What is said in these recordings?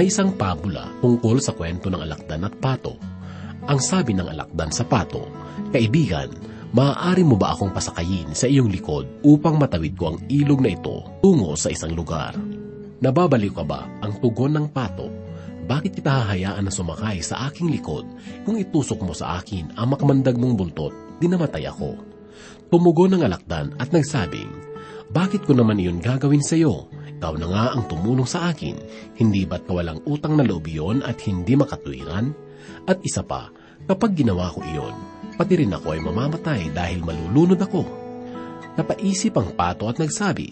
May isang pabula tungkol sa kwento ng alakdan at pato. Ang sabi ng alakdan sa pato, Kaibigan, maaari mo ba akong pasakayin sa iyong likod upang matawid ko ang ilog na ito tungo sa isang lugar? Nababaliw ka ba ang tugon ng pato? Bakit kita hahayaan na sumakay sa aking likod kung itusok mo sa akin ang makamandag mong bultot, di namatay ako? Tumugon ng alakdan at nagsabing, Bakit ko naman iyon gagawin sa iyo? Ikaw na nga ang tumulong sa akin. Hindi ba't kawalang utang na loob iyon at hindi makatuwiran? At isa pa, kapag ginawa ko iyon, pati rin ako ay mamamatay dahil malulunod ako. Napaisip ang pato at nagsabi,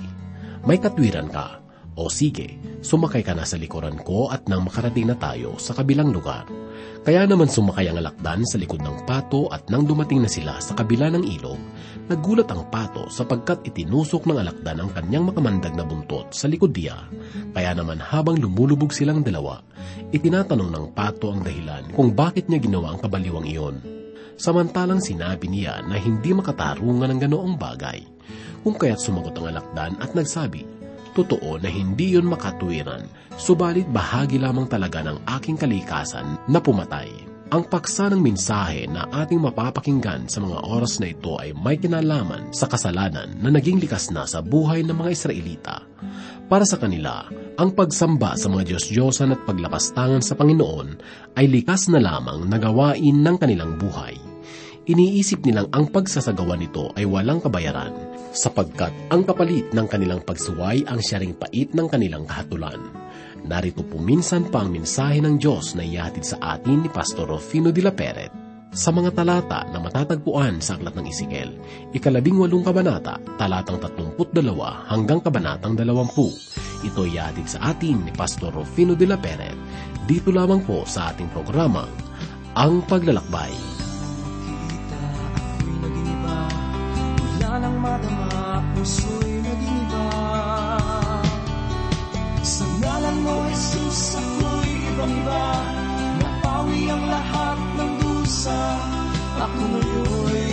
May katwiran ka. O sige, sumakay ka na sa likuran ko at nang makarating na tayo sa kabilang lugar. Kaya naman sumakay ang alakdan sa likod ng pato at nang dumating na sila sa kabila ng ilog, nagulat ang pato sapagkat itinusok ng alakdan ang kanyang makamandag na buntot sa likod niya. Kaya naman habang lumulubog silang dalawa, itinatanong ng pato ang dahilan kung bakit niya ginawa ang kabaliwang iyon. Samantalang sinabi niya na hindi makatarungan ng ganoong bagay. Kung kaya't sumagot ang alakdan at nagsabi, Totoo na hindi yon makatuwiran, subalit bahagi lamang talaga ng aking kalikasan na pumatay. Ang paksa ng mensahe na ating mapapakinggan sa mga oras na ito ay may kinalaman sa kasalanan na naging likas na sa buhay ng mga Israelita. Para sa kanila, ang pagsamba sa mga Diyos-Diyosan at paglapastangan sa Panginoon ay likas na lamang na gawain ng kanilang buhay iniisip nilang ang pagsasagawa nito ay walang kabayaran, sapagkat ang kapalit ng kanilang pagsuway ang siyaring pait ng kanilang kahatulan. Narito po minsan pa ang mensahe ng Diyos na ihatid sa atin ni Pastor Rufino de la Peret sa mga talata na matatagpuan sa Aklat ng Isikel, ikalabing walong kabanata, talatang 32 hanggang kabanatang 20. Ito ihatid sa atin ni Pastor Rufino de la Peret, dito lamang po sa ating programa, Ang Paglalakbay. Puso'y naging iba. Sa mo, Jesus, ako'y ibang iba. Napawi lahat ng. Ako ngayon'y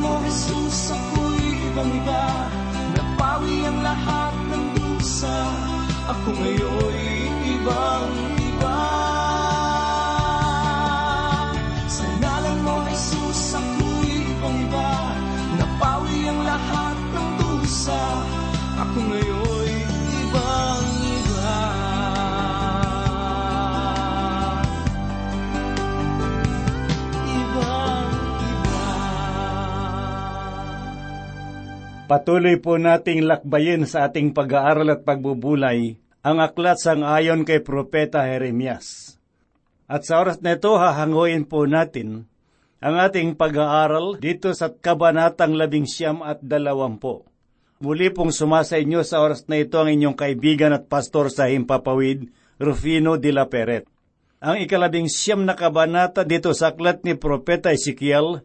mo, Jesus, ako'y ibang iba Napawi ang lahat ng dusa Ako ngayon'y ibang iba Sa ngalan mo, Jesus, ako'y ibang iba Napawi ang lahat ng dusa Ako ngayon'y Patuloy po nating lakbayin sa ating pag-aaral at pagbubulay ang aklat sang ayon kay Propeta Jeremias. At sa oras na ito, hahanguin po natin ang ating pag-aaral dito sa Kabanatang Labing Siyam at Dalawampo. Muli pong sumasa inyo sa oras na ito ang inyong kaibigan at pastor sa Himpapawid, Rufino de la Peret. Ang ikalabing siyam na kabanata dito sa aklat ni Propeta Ezekiel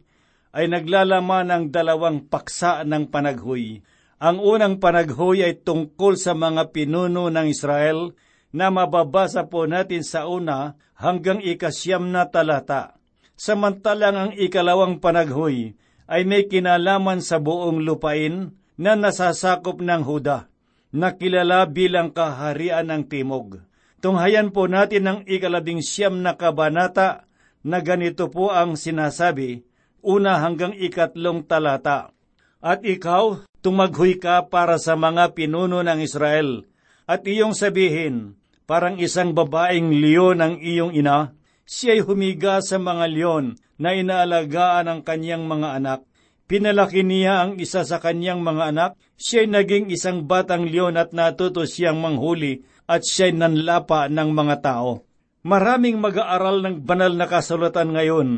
ay naglalaman ng dalawang paksa ng panaghoy. Ang unang panaghoy ay tungkol sa mga pinuno ng Israel na mababasa po natin sa una hanggang ikasyam na talata. Samantalang ang ikalawang panaghoy ay may kinalaman sa buong lupain na nasasakop ng Huda. na kilala bilang kaharian ng Timog. Tunghayan po natin ang ikalabing siyam na kabanata na ganito po ang sinasabi, una hanggang ikatlong talata. At ikaw, tumaghoy ka para sa mga pinuno ng Israel, at iyong sabihin, parang isang babaeng leon ang iyong ina, siya'y humiga sa mga leon na inaalagaan ang kanyang mga anak. Pinalaki niya ang isa sa kanyang mga anak, siya'y naging isang batang leon at natuto siyang manghuli at siya'y nanlapa ng mga tao. Maraming mag-aaral ng banal na kasulatan ngayon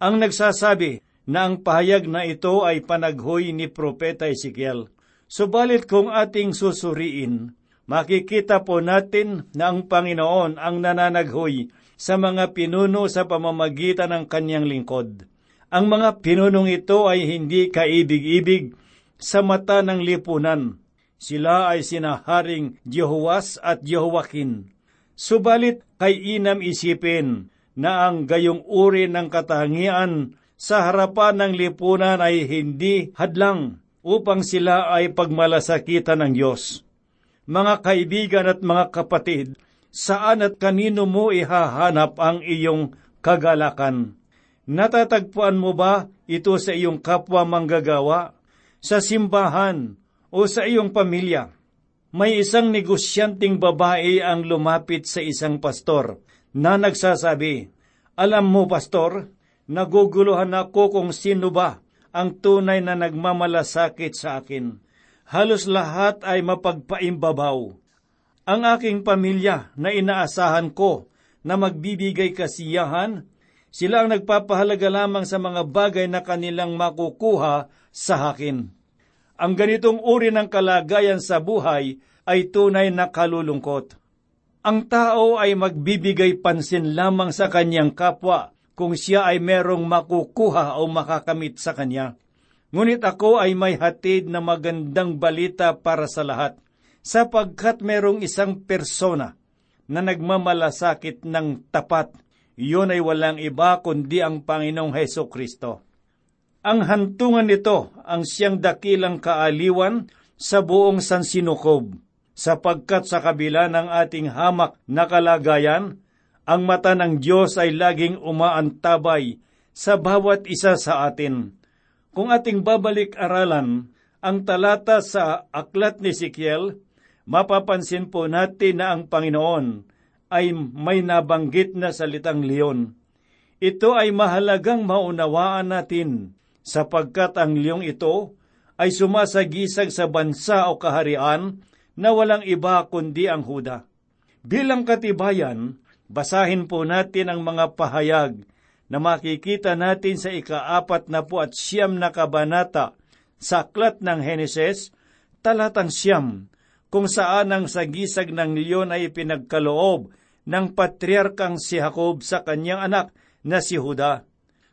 ang nagsasabi na ang pahayag na ito ay panaghoy ni Propeta Ezekiel. Subalit kung ating susuriin, makikita po natin na ang Panginoon ang nananaghoy sa mga pinuno sa pamamagitan ng kanyang lingkod. Ang mga pinunong ito ay hindi kaibig-ibig sa mata ng lipunan. Sila ay sinaharing Jehoas at Jehoakin. Subalit kay inam isipin na ang gayong uri ng katangian sa harapan ng lipunan ay hindi hadlang upang sila ay pagmalasakitan ng Diyos. Mga kaibigan at mga kapatid, saan at kanino mo ihahanap ang iyong kagalakan? Natatagpuan mo ba ito sa iyong kapwa manggagawa, sa simbahan, o sa iyong pamilya? May isang negosyanteng babae ang lumapit sa isang pastor na nagsasabi, Alam mo, pastor, naguguluhan ako kung sino ba ang tunay na nagmamalasakit sa akin. Halos lahat ay mapagpaimbabaw. Ang aking pamilya na inaasahan ko na magbibigay kasiyahan, sila ang nagpapahalaga lamang sa mga bagay na kanilang makukuha sa akin. Ang ganitong uri ng kalagayan sa buhay ay tunay na kalulungkot. Ang tao ay magbibigay pansin lamang sa kanyang kapwa kung siya ay merong makukuha o makakamit sa kanya. Ngunit ako ay may hatid na magandang balita para sa lahat, sapagkat merong isang persona na nagmamalasakit ng tapat, iyon ay walang iba kundi ang Panginoong Heso Kristo. Ang hantungan nito ang siyang dakilang kaaliwan sa buong sansinukob, sapagkat sa kabila ng ating hamak na kalagayan, ang mata ng Diyos ay laging umaantabay sa bawat isa sa atin. Kung ating babalik-aralan ang talata sa aklat ni Sikiel, mapapansin po natin na ang Panginoon ay may nabanggit na salitang leon. Ito ay mahalagang maunawaan natin sapagkat ang leong ito ay sumasagisag sa bansa o kaharian na walang iba kundi ang Huda. Bilang katibayan, basahin po natin ang mga pahayag na makikita natin sa ikaapat na po at siyam na kabanata sa aklat ng Heneses, talatang siyam, kung saan ang sagisag ng leon ay pinagkaloob ng patriarkang si Jacob sa kanyang anak na si Huda.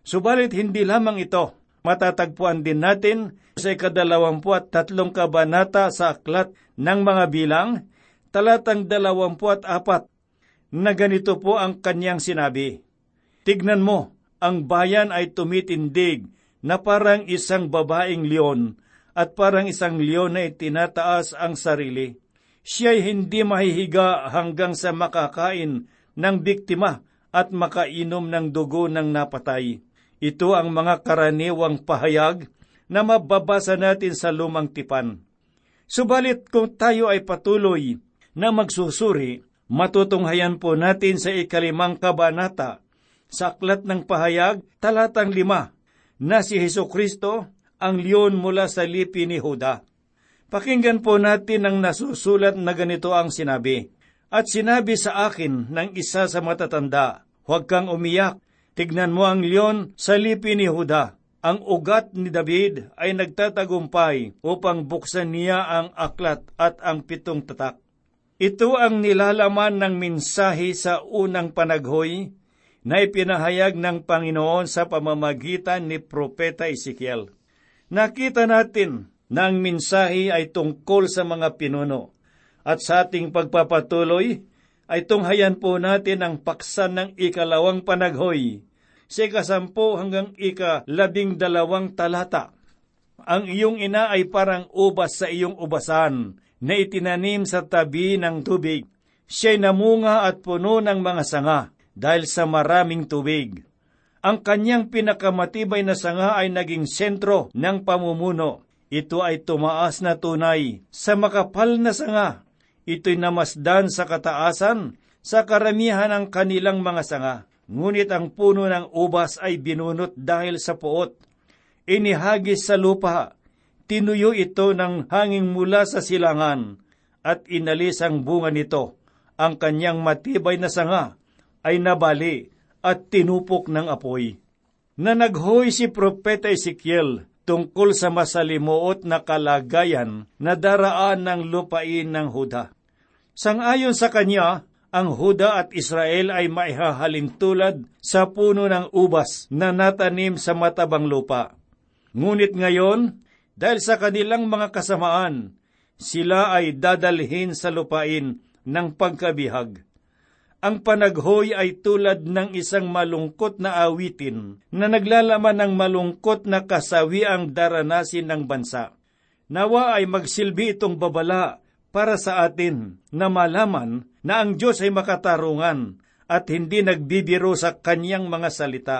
Subalit hindi lamang ito, matatagpuan din natin sa ikadalawampu at tatlong kabanata sa aklat ng mga bilang, talatang dalawampu at apat, na ganito po ang kanyang sinabi, Tignan mo, ang bayan ay tumitindig na parang isang babaeng leon at parang isang leon na itinataas ang sarili. Siya'y hindi mahihiga hanggang sa makakain ng biktima at makainom ng dugo ng napatay. Ito ang mga karaniwang pahayag na mababasa natin sa lumang tipan. Subalit kung tayo ay patuloy na magsusuri, matutunghayan po natin sa ikalimang kabanata sa aklat ng pahayag, talatang lima, na si Heso Kristo ang leon mula sa lipi ni Huda. Pakinggan po natin ang nasusulat na ganito ang sinabi. At sinabi sa akin ng isa sa matatanda, Huwag kang umiyak, tignan mo ang leon sa lipi ni Huda. Ang ugat ni David ay nagtatagumpay upang buksan niya ang aklat at ang pitong tatak. Ito ang nilalaman ng minsahe sa unang panaghoy na ipinahayag ng Panginoon sa pamamagitan ni Propeta Ezekiel. Nakita natin na ang minsahe ay tungkol sa mga pinuno. At sa ating pagpapatuloy, ay tunghayan po natin ang paksan ng ikalawang panaghoy sa ikasampu hanggang ikalabing dalawang talata. Ang iyong ina ay parang ubas sa iyong ubasan na itinanim sa tabi ng tubig. Siya'y namunga at puno ng mga sanga dahil sa maraming tubig. Ang kanyang pinakamatibay na sanga ay naging sentro ng pamumuno. Ito ay tumaas na tunay sa makapal na sanga. Ito'y namasdan sa kataasan sa karamihan ng kanilang mga sanga. Ngunit ang puno ng ubas ay binunot dahil sa puot. Inihagis sa lupa. Tinuyo ito ng hanging mula sa silangan at inalis ang bunga nito. Ang kanyang matibay na sanga ay nabali at tinupok ng apoy. Na naghoy si Propeta Ezekiel tungkol sa masalimuot na kalagayan na daraan ng lupain ng Huda. Sangayon sa kanya, ang Huda at Israel ay maihahalin tulad sa puno ng ubas na natanim sa matabang lupa. Ngunit ngayon, dahil sa kanilang mga kasamaan, sila ay dadalhin sa lupain ng pagkabihag. Ang panaghoy ay tulad ng isang malungkot na awitin na naglalaman ng malungkot na kasawi ang daranasin ng bansa. Nawa ay magsilbi itong babala para sa atin na malaman na ang Diyos ay makatarungan at hindi nagbibiro sa kanyang mga salita.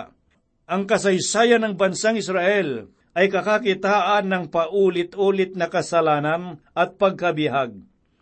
Ang kasaysayan ng bansang Israel ay kakakitaan ng paulit-ulit na kasalanan at pagkabihag.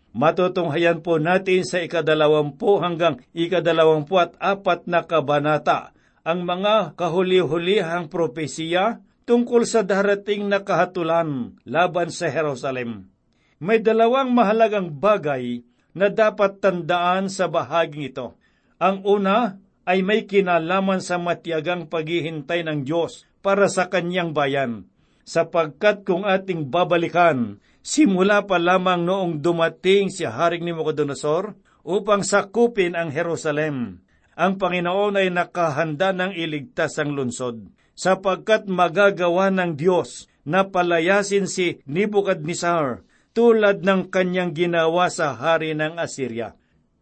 Matutunghayan po natin sa ikadalawampu hanggang ikadalawampu at apat na kabanata ang mga kahuli-hulihang propesiya tungkol sa darating na kahatulan laban sa Jerusalem. May dalawang mahalagang bagay na dapat tandaan sa bahaging ito. Ang una ay may kinalaman sa matiyagang paghihintay ng Diyos para sa kanyang bayan, sapagkat kung ating babalikan, simula pa lamang noong dumating si Haring Nabucodonosor upang sakupin ang Jerusalem, ang Panginoon ay nakahanda ng iligtas ang lunsod, sapagkat magagawa ng Diyos na palayasin si Nebuchadnezzar tulad ng kanyang ginawa sa hari ng Assyria.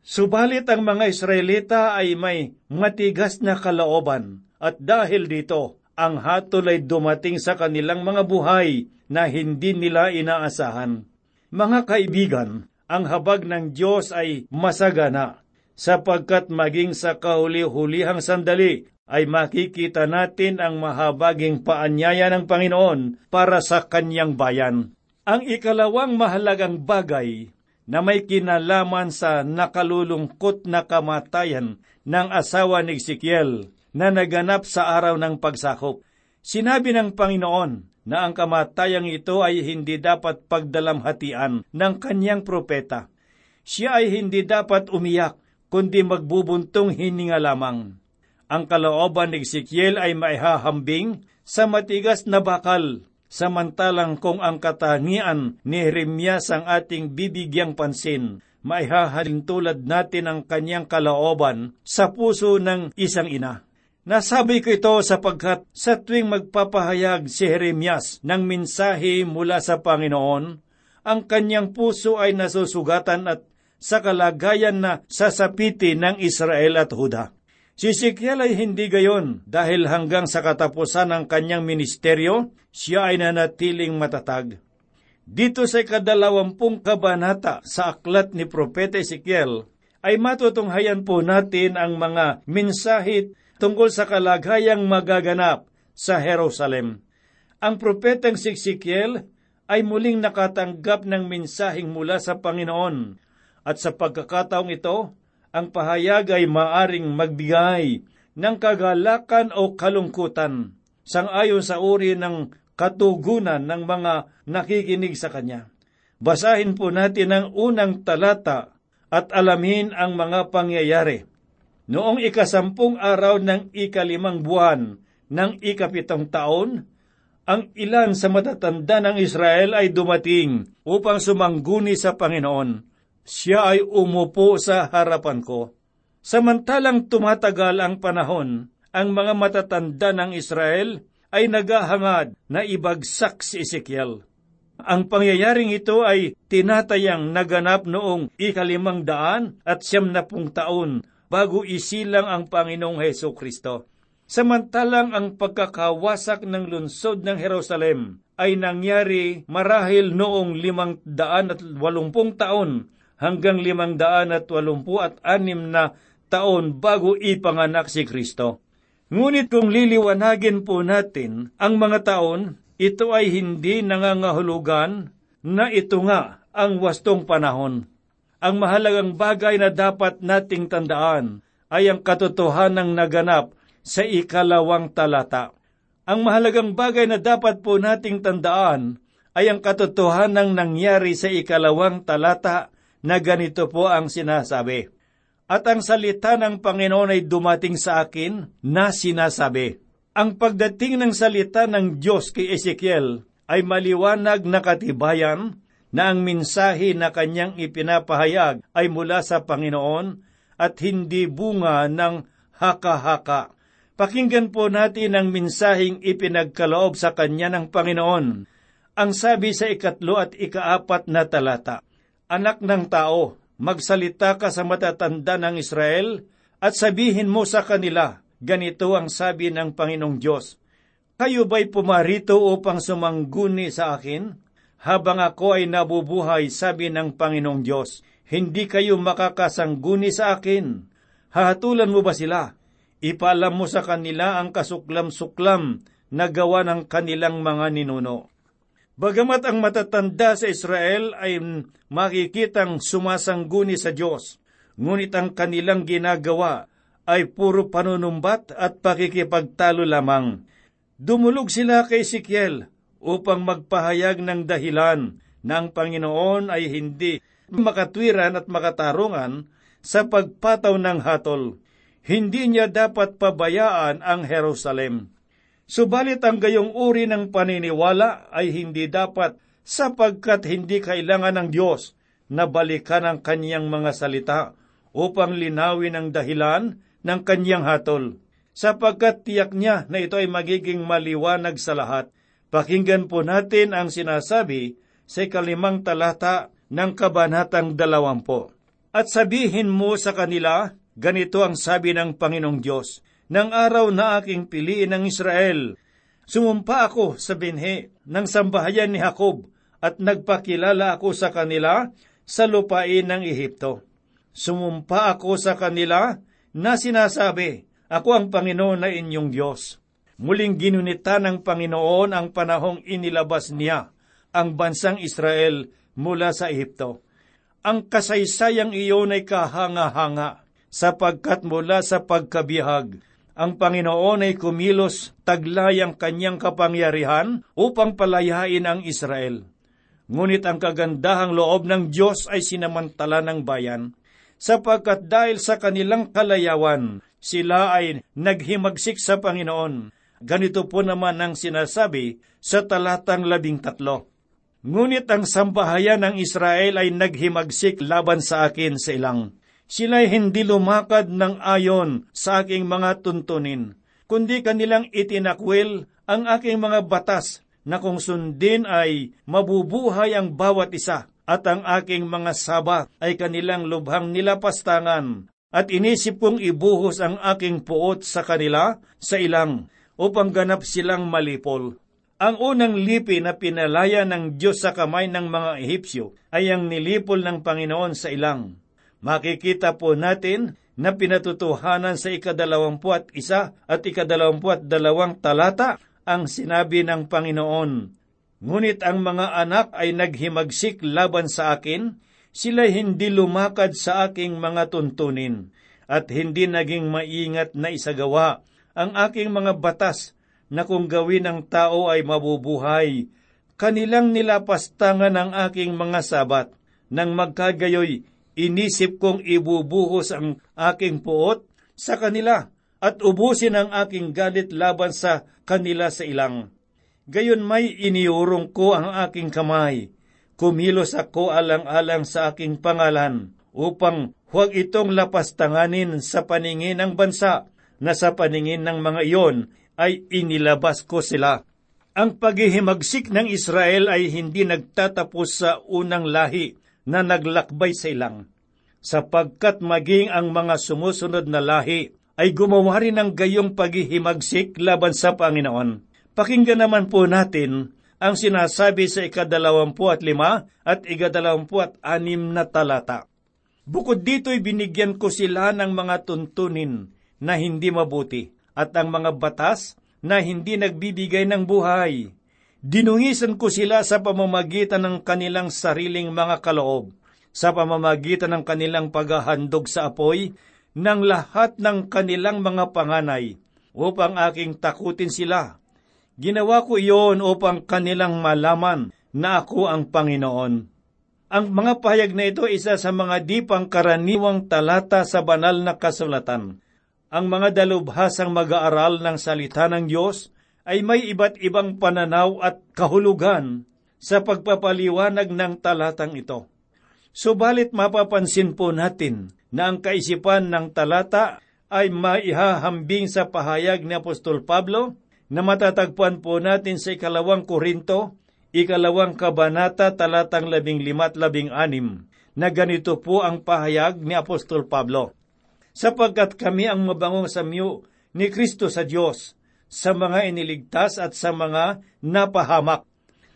Subalit ang mga Israelita ay may matigas na kalooban at dahil dito, ang hatol ay dumating sa kanilang mga buhay na hindi nila inaasahan. Mga kaibigan, ang habag ng Diyos ay masagana sapagkat maging sa kahuli-hulihang sandali ay makikita natin ang mahabaging paanyaya ng Panginoon para sa kanyang bayan. Ang ikalawang mahalagang bagay na may kinalaman sa nakalulungkot na kamatayan ng asawa ni Ezekiel na naganap sa araw ng pagsakop. Sinabi ng Panginoon na ang kamatayang ito ay hindi dapat pagdalamhatian ng kanyang propeta. Siya ay hindi dapat umiyak, kundi magbubuntong hininga lamang. Ang kalooban ni Ezekiel ay maihahambing sa matigas na bakal Samantalang kung ang katangian ni Jeremias ang ating bibigyang pansin, maihahalin tulad natin ang kanyang kalooban sa puso ng isang ina. Nasabi ko ito sapagkat sa tuwing magpapahayag si Jeremias ng mensahe mula sa Panginoon, ang kanyang puso ay nasusugatan at sa kalagayan na sasapiti ng Israel at Huda. Si Ezekiel ay hindi gayon dahil hanggang sa katapusan ng kanyang ministeryo, siya ay nanatiling matatag. Dito sa ikadalawampung kabanata sa aklat ni Propeta Ezekiel, ay matutunghayan po natin ang mga mensahe tungkol sa kalagayang magaganap sa Jerusalem. Ang propetang si Ezekiel ay muling nakatanggap ng mensaheng mula sa Panginoon at sa pagkakataong ito, ang pahayag ay maaring magbigay ng kagalakan o kalungkutan sangayon sa uri ng katugunan ng mga nakikinig sa Kanya. Basahin po natin ang unang talata at alamin ang mga pangyayari. Noong ikasampung araw ng ikalimang buwan ng ikapitong taon, ang ilan sa matatanda ng Israel ay dumating upang sumangguni sa Panginoon siya ay umupo sa harapan ko. Samantalang tumatagal ang panahon, ang mga matatanda ng Israel ay naghahangad na ibagsak si Ezekiel. Ang pangyayaring ito ay tinatayang naganap noong ikalimang daan at siyam na taon bago isilang ang Panginoong Heso Kristo. Samantalang ang pagkakawasak ng lungsod ng Jerusalem ay nangyari marahil noong limang daan at walumpung taon hanggang limang daan at walumpu at anim na taon bago ipanganak si Kristo. Ngunit kung liliwanagin po natin ang mga taon, ito ay hindi nangangahulugan na ito nga ang wastong panahon. Ang mahalagang bagay na dapat nating tandaan ay ang katotohanang naganap sa ikalawang talata. Ang mahalagang bagay na dapat po nating tandaan ay ang katotohanang nangyari sa ikalawang talata na ganito po ang sinasabi. At ang salita ng Panginoon ay dumating sa akin na sinasabi. Ang pagdating ng salita ng Diyos kay Ezekiel ay maliwanag na katibayan na ang minsahe na kanyang ipinapahayag ay mula sa Panginoon at hindi bunga ng haka-haka. Pakinggan po natin ang minsaheng ipinagkaloob sa kanya ng Panginoon. Ang sabi sa ikatlo at ikaapat na talata, Anak ng tao, magsalita ka sa matatanda ng Israel at sabihin mo sa kanila, ganito ang sabi ng Panginoong Diyos, Kayo ba'y pumarito upang sumangguni sa akin? Habang ako ay nabubuhay, sabi ng Panginoong Diyos, hindi kayo makakasangguni sa akin. Hahatulan mo ba sila? Ipaalam mo sa kanila ang kasuklam-suklam na gawa ng kanilang mga ninuno. Bagamat ang matatanda sa Israel ay makikitang sumasangguni sa Diyos, ngunit ang kanilang ginagawa ay puro panunumbat at pakikipagtalo lamang. Dumulog sila kay Ezekiel upang magpahayag ng dahilan na ang Panginoon ay hindi makatwiran at makatarungan sa pagpataw ng hatol. Hindi niya dapat pabayaan ang Jerusalem. Subalit ang gayong uri ng paniniwala ay hindi dapat sapagkat hindi kailangan ng Diyos na balikan ang kanyang mga salita upang linawin ang dahilan ng kanyang hatol, sapagkat tiyak niya na ito ay magiging maliwanag sa lahat. Pakinggan po natin ang sinasabi sa kalimang talata ng kabanatang dalawampo. At sabihin mo sa kanila, ganito ang sabi ng Panginoong Diyos, ng araw na aking piliin ng Israel. Sumumpa ako sa binhe ng sambahayan ni Jacob at nagpakilala ako sa kanila sa lupain ng Ehipto. Sumumpa ako sa kanila na sinasabi, Ako ang Panginoon na inyong Diyos. Muling ginunita ng Panginoon ang panahong inilabas niya ang bansang Israel mula sa Ehipto. Ang kasaysayang iyon ay kahanga-hanga sapagkat mula sa pagkabihag ang Panginoon ay kumilos taglay ang kanyang kapangyarihan upang palayain ang Israel. Ngunit ang kagandahang loob ng Diyos ay sinamantala ng bayan, sapagkat dahil sa kanilang kalayawan, sila ay naghimagsik sa Panginoon. Ganito po naman ang sinasabi sa talatang labing tatlo. Ngunit ang sambahayan ng Israel ay naghimagsik laban sa akin sa ilang sila'y hindi lumakad ng ayon sa aking mga tuntunin, kundi kanilang itinakwil ang aking mga batas na kung sundin ay mabubuhay ang bawat isa at ang aking mga saba ay kanilang lubhang nilapastangan at inisip kong ibuhos ang aking puot sa kanila sa ilang upang ganap silang malipol. Ang unang lipi na pinalaya ng Diyos sa kamay ng mga Ehipsyo ay ang nilipol ng Panginoon sa ilang makikita po natin na pinatutuhanan sa ikadalawampu at isa at ikadalawampu at dalawang talata ang sinabi ng Panginoon. Ngunit ang mga anak ay naghimagsik laban sa akin, sila hindi lumakad sa aking mga tuntunin, at hindi naging maingat na isagawa ang aking mga batas na kung gawin ng tao ay mabubuhay. Kanilang nilapastangan ang aking mga sabat, nang magkagayoy inisip kong ibubuhos ang aking puot sa kanila at ubusin ang aking galit laban sa kanila sa ilang. Gayon may iniurong ko ang aking kamay. Kumilos ako alang-alang sa aking pangalan upang huwag itong lapastanganin sa paningin ng bansa na sa paningin ng mga iyon ay inilabas ko sila. Ang paghihimagsik ng Israel ay hindi nagtatapos sa unang lahi na naglakbay sa ilang, sapagkat maging ang mga sumusunod na lahi ay gumawa rin ng gayong paghihimagsik laban sa Panginoon. Pakinggan naman po natin ang sinasabi sa ikadalawampu at lima at ikadalawampu at anim na talata. Bukod dito'y binigyan ko sila ng mga tuntunin na hindi mabuti at ang mga batas na hindi nagbibigay ng buhay. Dinungisan ko sila sa pamamagitan ng kanilang sariling mga kaloob, sa pamamagitan ng kanilang paghahandog sa apoy, ng lahat ng kanilang mga panganay, upang aking takutin sila. Ginawa ko iyon upang kanilang malaman na ako ang Panginoon. Ang mga pahayag na ito isa sa mga di pangkaraniwang talata sa banal na kasulatan. Ang mga dalubhasang mag-aaral ng salita ng Diyos ay may iba't ibang pananaw at kahulugan sa pagpapaliwanag ng talatang ito. Subalit mapapansin po natin na ang kaisipan ng talata ay maihahambing sa pahayag ni Apostol Pablo na matatagpuan po natin sa ikalawang Korinto, ikalawang kabanata talatang labing lima at labing anim, na ganito po ang pahayag ni Apostol Pablo. Sapagkat kami ang mabangong samyo ni Kristo sa Diyos, sa mga iniligtas at sa mga napahamak.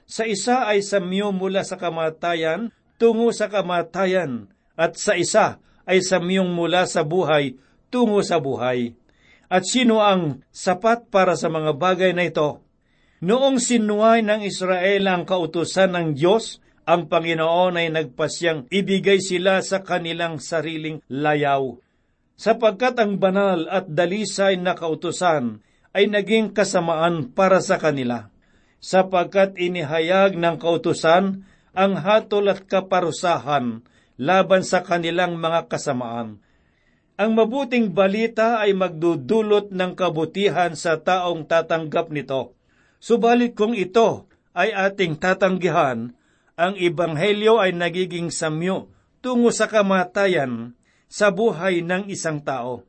Sa isa ay samyo mula sa kamatayan tungo sa kamatayan, at sa isa ay samyong mula sa buhay tungo sa buhay. At sino ang sapat para sa mga bagay na ito? Noong sinuway ng Israel ang kautusan ng Diyos, ang Panginoon ay nagpasyang ibigay sila sa kanilang sariling layaw. Sapagkat ang banal at dalisay na kautusan ay naging kasamaan para sa kanila, sapagkat inihayag ng kautusan ang hatol at kaparusahan laban sa kanilang mga kasamaan. Ang mabuting balita ay magdudulot ng kabutihan sa taong tatanggap nito. Subalit kung ito ay ating tatanggihan, ang Ebanghelyo ay nagiging samyo tungo sa kamatayan sa buhay ng isang tao.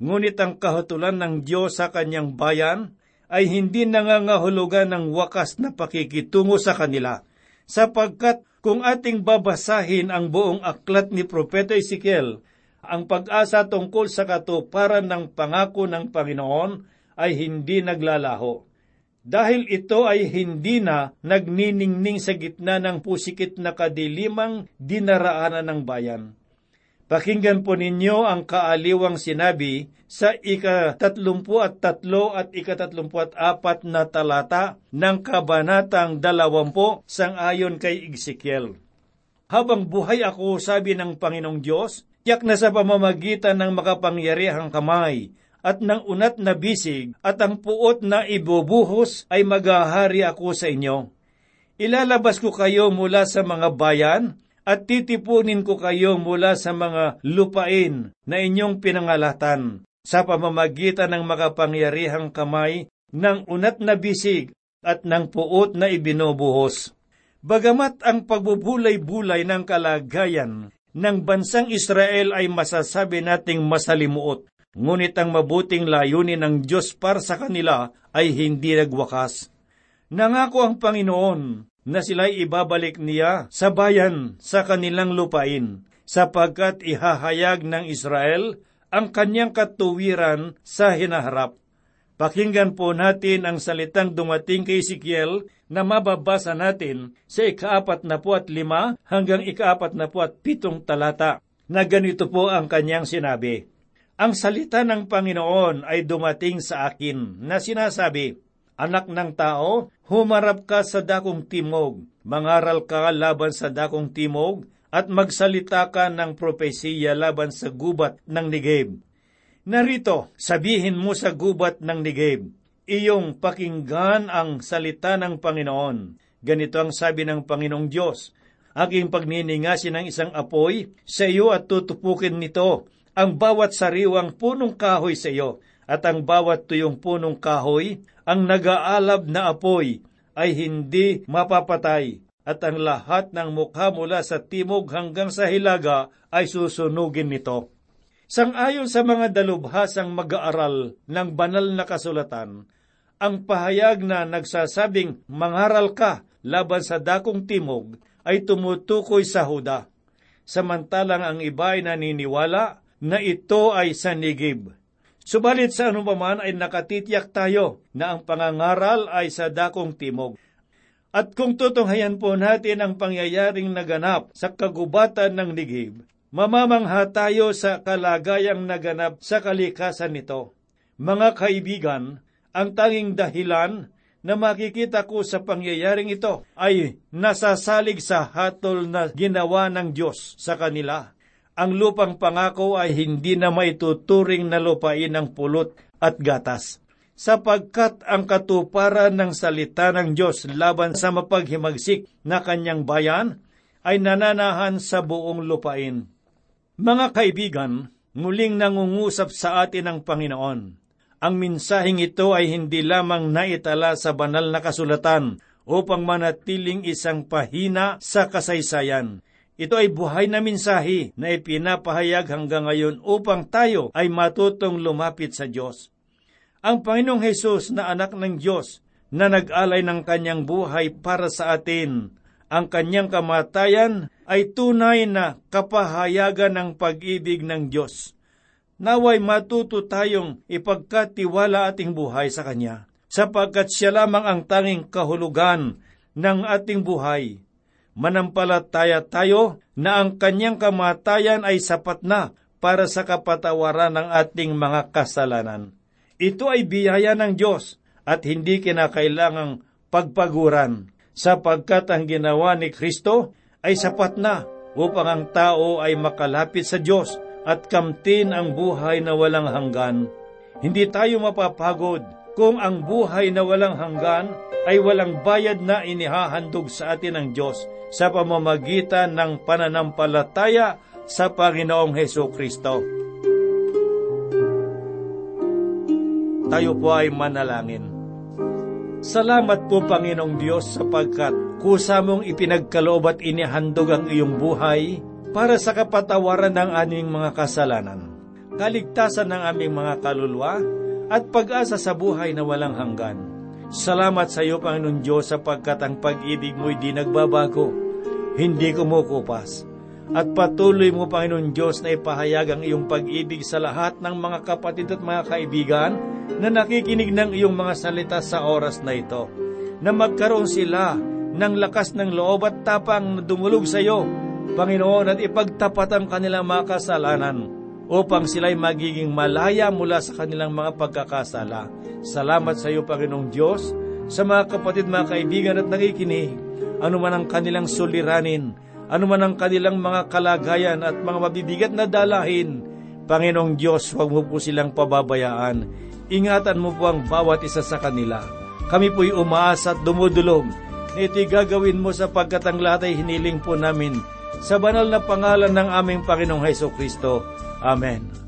Ngunit ang kahatulan ng Diyos sa kanyang bayan ay hindi nangangahulugan ng wakas na pakikitungo sa kanila, sapagkat kung ating babasahin ang buong aklat ni Propeta Ezekiel, ang pag-asa tungkol sa katuparan ng pangako ng Panginoon ay hindi naglalaho. Dahil ito ay hindi na nagniningning sa gitna ng pusikit na kadilimang dinaraanan ng bayan. Pakinggan po ninyo ang kaaliwang sinabi sa ika-tatlumpu at tatlo at ika-tatlumpu at apat na talata ng kabanatang dalawampu sang ayon kay Ezekiel. Habang buhay ako, sabi ng Panginoong Diyos, tiyak na sa pamamagitan ng makapangyarihang kamay at ng unat na bisig at ang puot na ibubuhos ay maghahari ako sa inyo. Ilalabas ko kayo mula sa mga bayan at titipunin ko kayo mula sa mga lupain na inyong pinangalatan sa pamamagitan ng makapangyarihang kamay ng unat na bisig at ng puot na ibinubuhos. Bagamat ang pagbubulay-bulay ng kalagayan ng bansang Israel ay masasabi nating masalimuot, ngunit ang mabuting layunin ng Diyos para sa kanila ay hindi nagwakas. Nangako ang Panginoon na sila'y ibabalik niya sa bayan sa kanilang lupain, sapagkat ihahayag ng Israel ang kanyang katuwiran sa hinaharap. Pakinggan po natin ang salitang dumating kay Ezekiel na mababasa natin sa ikaapat na po at lima hanggang ikaapat na po at pitong talata na ganito po ang kanyang sinabi. Ang salita ng Panginoon ay dumating sa akin na sinasabi, Anak ng tao, humarap ka sa dakong timog, mangaral ka laban sa dakong timog, at magsalita ka ng propesiya laban sa gubat ng Negev. Narito, sabihin mo sa gubat ng Negev, iyong pakinggan ang salita ng Panginoon. Ganito ang sabi ng Panginoong Diyos, Aking pagniningasin ng isang apoy sa iyo at tutupukin nito ang bawat sariwang punong kahoy sa iyo at ang bawat tuyong punong kahoy, ang nagaalab na apoy, ay hindi mapapatay, at ang lahat ng mukha mula sa timog hanggang sa hilaga ay susunugin nito. Sangayon sa mga dalubhasang mag-aaral ng banal na kasulatan, ang pahayag na nagsasabing mangaral ka laban sa dakong timog ay tumutukoy sa Huda, samantalang ang iba ay naniniwala na ito ay sa Nigib Subalit sa anupaman ay nakatitiyak tayo na ang pangangaral ay sa dakong timog. At kung tutunghayan po natin ang pangyayaring naganap sa kagubatan ng Nigib, mamamangha tayo sa kalagayang naganap sa kalikasan nito. Mga kaibigan, ang tanging dahilan na makikita ko sa pangyayaring ito ay nasasalig sa hatol na ginawa ng Diyos sa kanila. Ang lupang pangako ay hindi na maituturing na lupain ng pulot at gatas, sapagkat ang katuparan ng salita ng Diyos laban sa mapaghimagsik na kanyang bayan ay nananahan sa buong lupain. Mga kaibigan, muling nangungusap sa atin ang Panginoon ang minsaheng ito ay hindi lamang naitala sa banal na kasulatan upang manatiling isang pahina sa kasaysayan. Ito ay buhay na minsahi na ipinapahayag hanggang ngayon upang tayo ay matutong lumapit sa Diyos. Ang Panginoong Hesus na anak ng Diyos na nag-alay ng kanyang buhay para sa atin, ang kanyang kamatayan ay tunay na kapahayagan ng pag-ibig ng Diyos naway matuto tayong ipagkatiwala ating buhay sa Kanya, sapagkat siya lamang ang tanging kahulugan ng ating buhay. Manampalataya tayo na ang Kanyang kamatayan ay sapat na para sa kapatawaran ng ating mga kasalanan. Ito ay biyaya ng Diyos at hindi kinakailangang pagpaguran, sapagkat ang ginawa ni Kristo ay sapat na upang ang tao ay makalapit sa Diyos at kamtin ang buhay na walang hanggan. Hindi tayo mapapagod kung ang buhay na walang hanggan ay walang bayad na inihahandog sa atin ng Diyos sa pamamagitan ng pananampalataya sa Panginoong Heso Kristo. Tayo po ay manalangin. Salamat po Panginoong Diyos sapagkat kusa mong ipinagkaloob at inihandog ang iyong buhay para sa kapatawaran ng aming mga kasalanan, kaligtasan ng aming mga kaluluwa, at pag-asa sa buhay na walang hanggan. Salamat sa iyo, Panginoon Diyos, sapagkat ang pag-ibig mo'y di nagbabago, hindi kumukupas. At patuloy mo, Panginoon Diyos, na ipahayag ang iyong pag-ibig sa lahat ng mga kapatid at mga kaibigan na nakikinig ng iyong mga salita sa oras na ito, na magkaroon sila ng lakas ng loob at tapang na dumulog sa iyo Panginoon, at ipagtapat ang kanilang mga kasalanan upang sila'y magiging malaya mula sa kanilang mga pagkakasala. Salamat sa iyo, Panginoong Diyos, sa mga kapatid, mga kaibigan at nakikinig, anuman ang kanilang suliranin, anuman ang kanilang mga kalagayan at mga mabibigat na dalahin, Panginoong Diyos, huwag mo po silang pababayaan. Ingatan mo po ang bawat isa sa kanila. Kami po'y umaasa at dumudulog na ito'y gagawin mo sapagkat ang lahat ay hiniling po namin sa banal na pangalan ng aming Panginoong Heso Kristo. Amen.